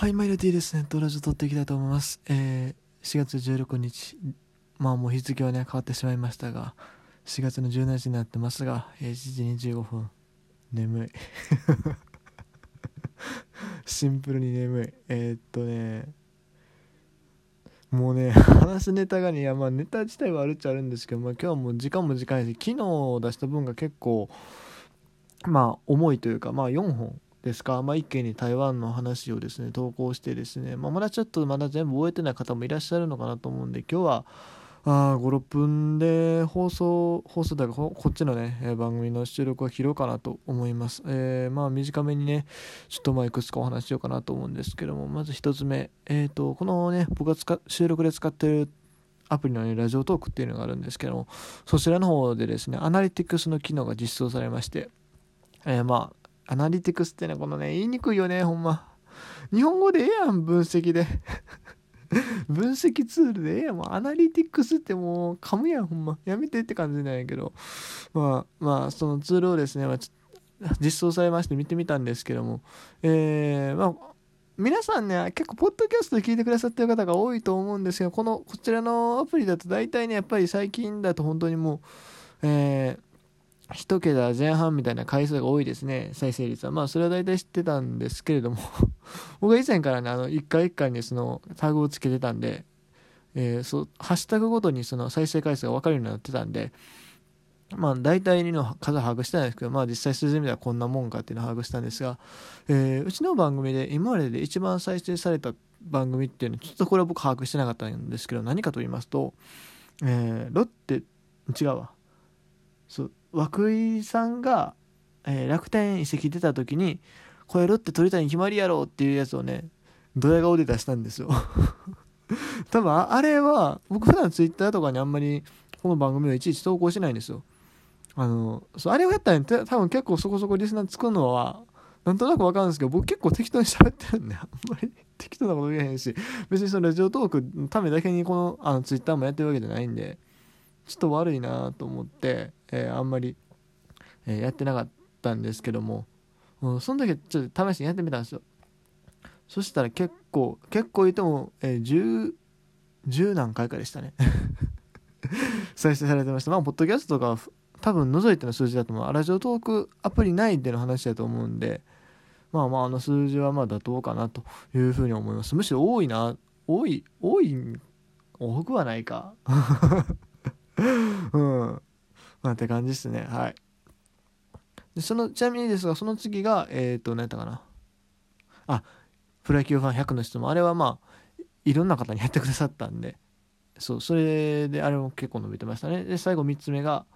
はい、マイルティーですね。ドラジオ撮っていきたいと思います。えー、4月16日、まあもう日付はね、変わってしまいましたが、4月の17日になってますが、えー、1時25分、眠い。シンプルに眠い。えー、っとね、もうね、話すネタがね、いやまあネタ自体はあるっちゃあるんですけど、まあ今日はもう時間も時間やし、昨日出した分が結構、まあ重いというか、まあ4本ですか、まあ、一気に台湾の話をですね投稿してですね、まあ、まだちょっとまだ全部終えてない方もいらっしゃるのかなと思うんで今日は56分で放送放送だかこっちのね番組の収録は切ろうかなと思います、えー、まあ短めにねちょっとまあいくつかお話しようかなと思うんですけどもまず1つ目えっ、ー、とこのね僕が収録で使ってるアプリの、ね、ラジオトークっていうのがあるんですけどもそちらの方でですねアナリティクスの機能が実装されましてえー、まあアナリティクスってね、このね、言いにくいよね、ほんま。日本語でええやん、分析で。分析ツールでええやん。もうアナリティクスってもう噛むやん、ほんま。やめてって感じなんやけど。まあ、まあ、そのツールをですね、まあ、実装されまして見てみたんですけども、えー、まあ、皆さんね、結構、ポッドキャストで聞いてくださってる方が多いと思うんですけど、この、こちらのアプリだと大体ね、やっぱり最近だと本当にもう、えー、1桁前半みたいな回数が多いですね、再生率は。まあ、それは大体知ってたんですけれども 僕は以前からね、あの、1回1回にそのタグをつけてたんで、えー、そう、ハッシュタグごとにその再生回数が分かるようになってたんで、まあ、大体の数把握してないんですけど、まあ、実際数字見たらこんなもんかっていうのを把握したんですが、えー、うちの番組で今までで一番再生された番組っていうのは、ちょっとこれは僕把握してなかったんですけど、何かと言いますと、えー、ロッテ、違うわ。そう涌井さんが、えー、楽天移籍出た時にこれロッテ鳥谷決まりやろっていうやつをねドヤ顔で出したんですよ。多分あれは僕普段ツイッターとかにあんまりこの番組をいちいち投稿しないんですよ。あのそうあれをやったら、ね、多分結構そこそこリスナー作るのはなんとなくわかるんですけど僕結構適当に喋ってるんであんまり適当なこと言えへんし別にそのラジオトークのためだけにこのあのツイッターもやってるわけじゃないんで。ちょっと悪いなと思って、えー、あんまり、えー、やってなかったんですけども、うん、その時ちょっと試しにやってみたんですよ。そしたら結構結構言っても、えー、10, 10何回かでしたね。再生されてました。まあポッドキャストとか多分除いての数字だと思う。ラジオトークアプリ内での話だと思うんでまあまああの数字はまあ妥当かなというふうに思います。むしろ多いな多い多い多くはないか。うん。まあ、って感じですね。はい。でその、ちなみにですが、その次が、えっ、ー、と、何やったかな。あ、プロ野球ファン100の質問。あれはまあ、いろんな方にやってくださったんで、そう、それで、あれも結構伸びてましたね。で、最後3つ目が、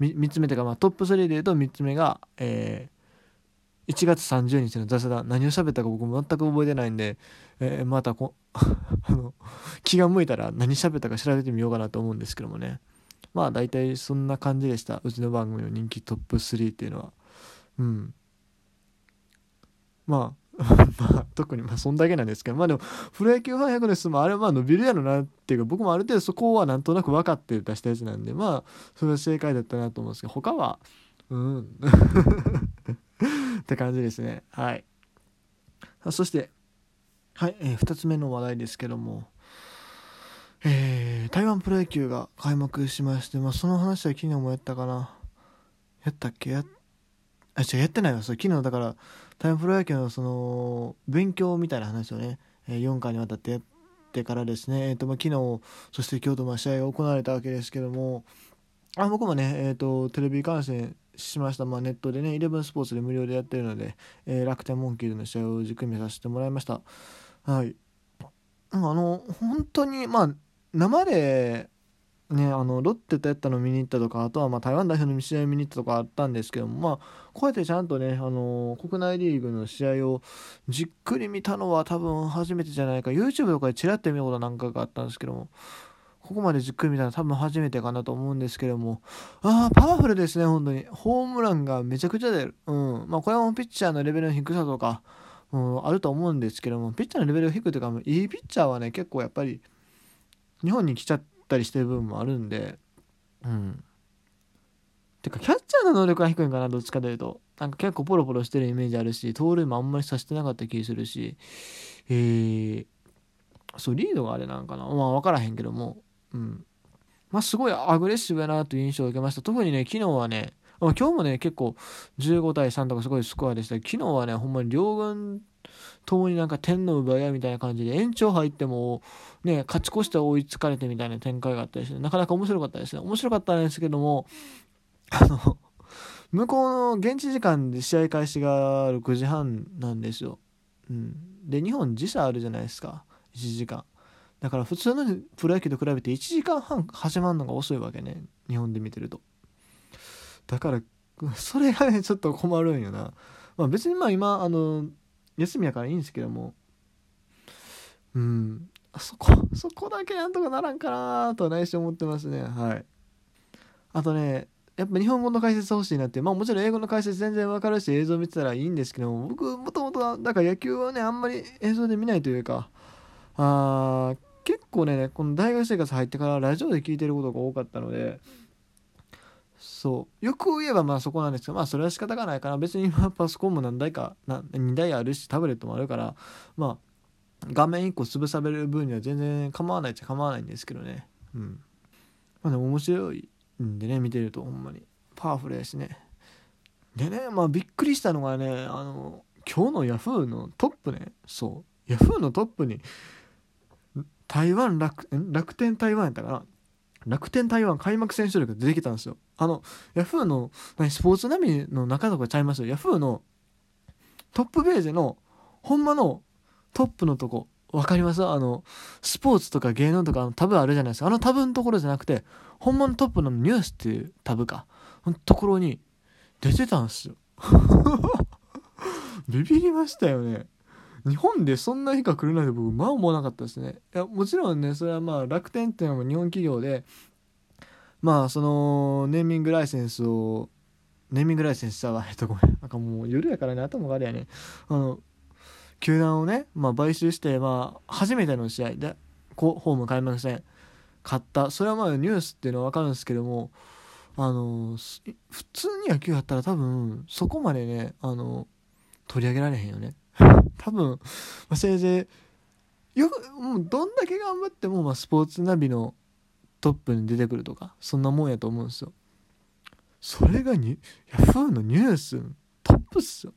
3つ目というか、まあ、トップ3で言うと3つ目が、えー、1月30日の雑談何を喋ったか僕全く覚えてないんで、えー、またこ あの気が向いたら何喋ったか調べてみようかなと思うんですけどもねまあ大体そんな感じでした。うちの番組の人気トップ3っていうのは。うん。まあ まあ特にまあそんだけなんですけど。まあでもプロ野球ファン100の質問あれはまあ伸びるやろなっていうか僕もある程度そこはなんとなく分かって出したやつなんでまあそれは正解だったなと思うんですけど他はうん。って感じですね。はい。そしてはい、えー、2つ目の話題ですけども。えー、台湾プロ野球が開幕しまして、まあ、その話は昨日もやったかな。やったっけ？や、あ、違う、やってないわ。それ昨日だから、台湾プロ野球のその、勉強みたいな話をね、えー、4回にわたってやってからですね、えっ、ー、と、まあ、昨日、そして今日とま試合が行われたわけですけども、あ僕もね、えっ、ー、と、テレビ観戦しました。まあ、ネットでね、イレブンスポーツで無料でやってるので、えー、楽天モンキーズの試合をじっくり見させてもらいました。はい。あの、本当に、まあ、生でね、あのロッテとやったの見に行ったとかあとはま台湾代表の試合見に行ったとかあったんですけども、まあ、こうやってちゃんとね、あの国内リーグの試合をじっくり見たのは多分初めてじゃないか。YouTube とかでちらっと見たこと何回かがあったんですけどもここまでじっくり見たのは多分初めてかなと思うんですけどもああパワフルですね本当に。ホームランがめちゃくちゃ出る。うん。まあこれはもピッチャーのレベルの低さとか、うん、あると思うんですけどもピッチャーのレベルが低いというかいいピッチャーはね結構やっぱり日本に来ちゃったりしてる部分もあるんで。うん。てかキャッチャーの能力が低いんかなどっちかというと。なんか結構ポロポロしてるイメージあるし盗塁もあんまりさせてなかった気するし。えー、そうリードがあれなんかな。まあ分からへんけども。うん。まあすごいアグレッシブやなという印象を受けました。特にね昨日はね今日もね結構15対3とかすごいスコアでした昨日はねほんまに両軍ともになんか点の奪い合いみたいな感じで延長入ってもね勝ち越して追いつかれてみたいな展開があったりしてなかなか面白かったですね。面白かったんですけどもあの 向こうの現地時間で試合開始が6時半なんですよ、うん、で日本時差あるじゃないですか。1時間。だから普通のプロ野球と比べて1時間半始まるのが遅いわけね。日本で見てると。だからそれがねちょっと困るんよな、まあ、別にまあ今あの休みやからいいんですけども。うん。そこ そこだけなんとかならんかなとは内心思ってますね。はい。あとねやっぱ日本語の解説欲しいなって。まあもちろん英語の解説全然わかるし映像見てたらいいんですけども。僕もともとだから野球はねあんまり映像で見ないというか。あー結構ねこの大学生活入ってからラジオで聞いてることが多かったので。そう。よく言えばまあそこなんですけどまあそれは仕方がないから別に今パソコンも何台か2台あるしタブレットもあるからまあ画面1個潰される分には全然構わないっちゃ構わないんですけどね。うん。まあでも面白いんでね見てるとほんまに。パワフルやしね。でねまあびっくりしたのがねあの今日のヤフーのトップね。そう。ヤフーのトップに台湾楽楽天台湾やったかな？楽天台湾開幕選手力出てきたんですよ。あのヤフーのスポーツナビの中とかちゃいますよ。ヤフーのトップページのほんまのトップのとこ分かります？あのスポーツとか芸能とかのタブあるじゃないですか。あのタブのところじゃなくてほんまのトップのニュースっていうタブか。のところに出てたんですよ。ビビりましたよね。日本でそんな日が来るなんて僕まあ思わなかったですね。いやもちろんねそれはまあ楽天っていうのも日本企業でまあそのネーミングライセンスをネーミングライセンスしたわ。えっとごめん。なんかもう夜やからね頭があれやね。あの球団をね、まあ、買収してまあ初めての試合でホーム開幕戦勝った。それはまあニュースっていうのは分かるんですけどもあの普通に野球やったら多分そこまでねあの取り上げられへんよね。多分、まあ、せいぜいよくもうどんだけ頑張っても、まあ、スポーツナビのトップに出てくるとかそんなもんやと思うんですよ。それがにヤフーのニューストップっすよ。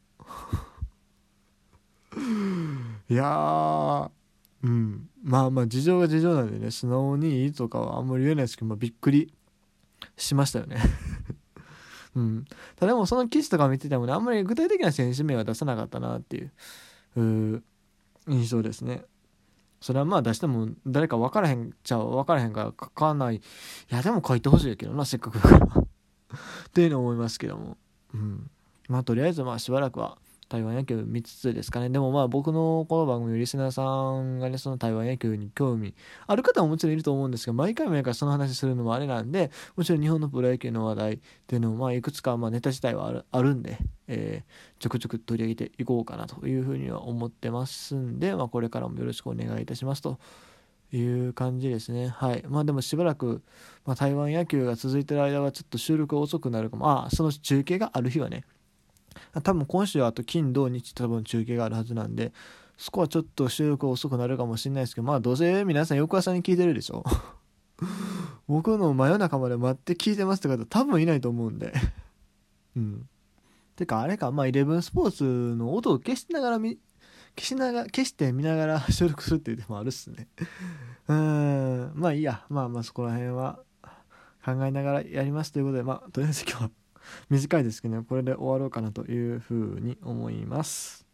いやうん。まあまあ事情が事情なんでね素直にいいとかはあんまり言えないですけど、まあ、びっくりしましたよね。うん、ただでもその記事とか見ててもねあんまり具体的な選手名は出さなかったなっていう印象ですね。それはまあ出しても誰か分からへんちゃう分からへんから書かない。いやでも書いてほしいけどなせっかくだから。っていうの思いますけども。うん。まあとりあえずまあしばらくは台湾野球見つつですかね。でもまあ僕のこの番組リスナーさんがね、その台湾野球に興味ある方ももちろんいると思うんですが、毎回毎回その話するのもあれなんで、もちろん日本のプロ野球の話題っていうのもまあいくつかまあネタ自体はあるあるんで、えー、ちょくちょく取り上げていこうかなというふうには思ってますんで、まあこれからもよろしくお願いいたしますと。いう感じですね。はい。まあでもしばらく、まあ、台湾野球が続いてる間はちょっと収録遅くなるかも。ああ、その中継がある日はね、多分今週はあと金土日多分中継があるはずなんでそこはちょっと収録遅くなるかもしれないですけどまあどうせ皆さん翌朝に聞いてるでしょ。僕の真夜中まで待って聞いてますって方多分いないと思うんで。うん。てかあれかまあ11スポーツの音を消しながら見消しながら消して見ながら 収録するっていう手もあるっすね。うん。まあいいや。まあまあそこら辺は考えながらやりますということでまあとりあえず今日は短いですけど、これで終わろうかなというふうに思います。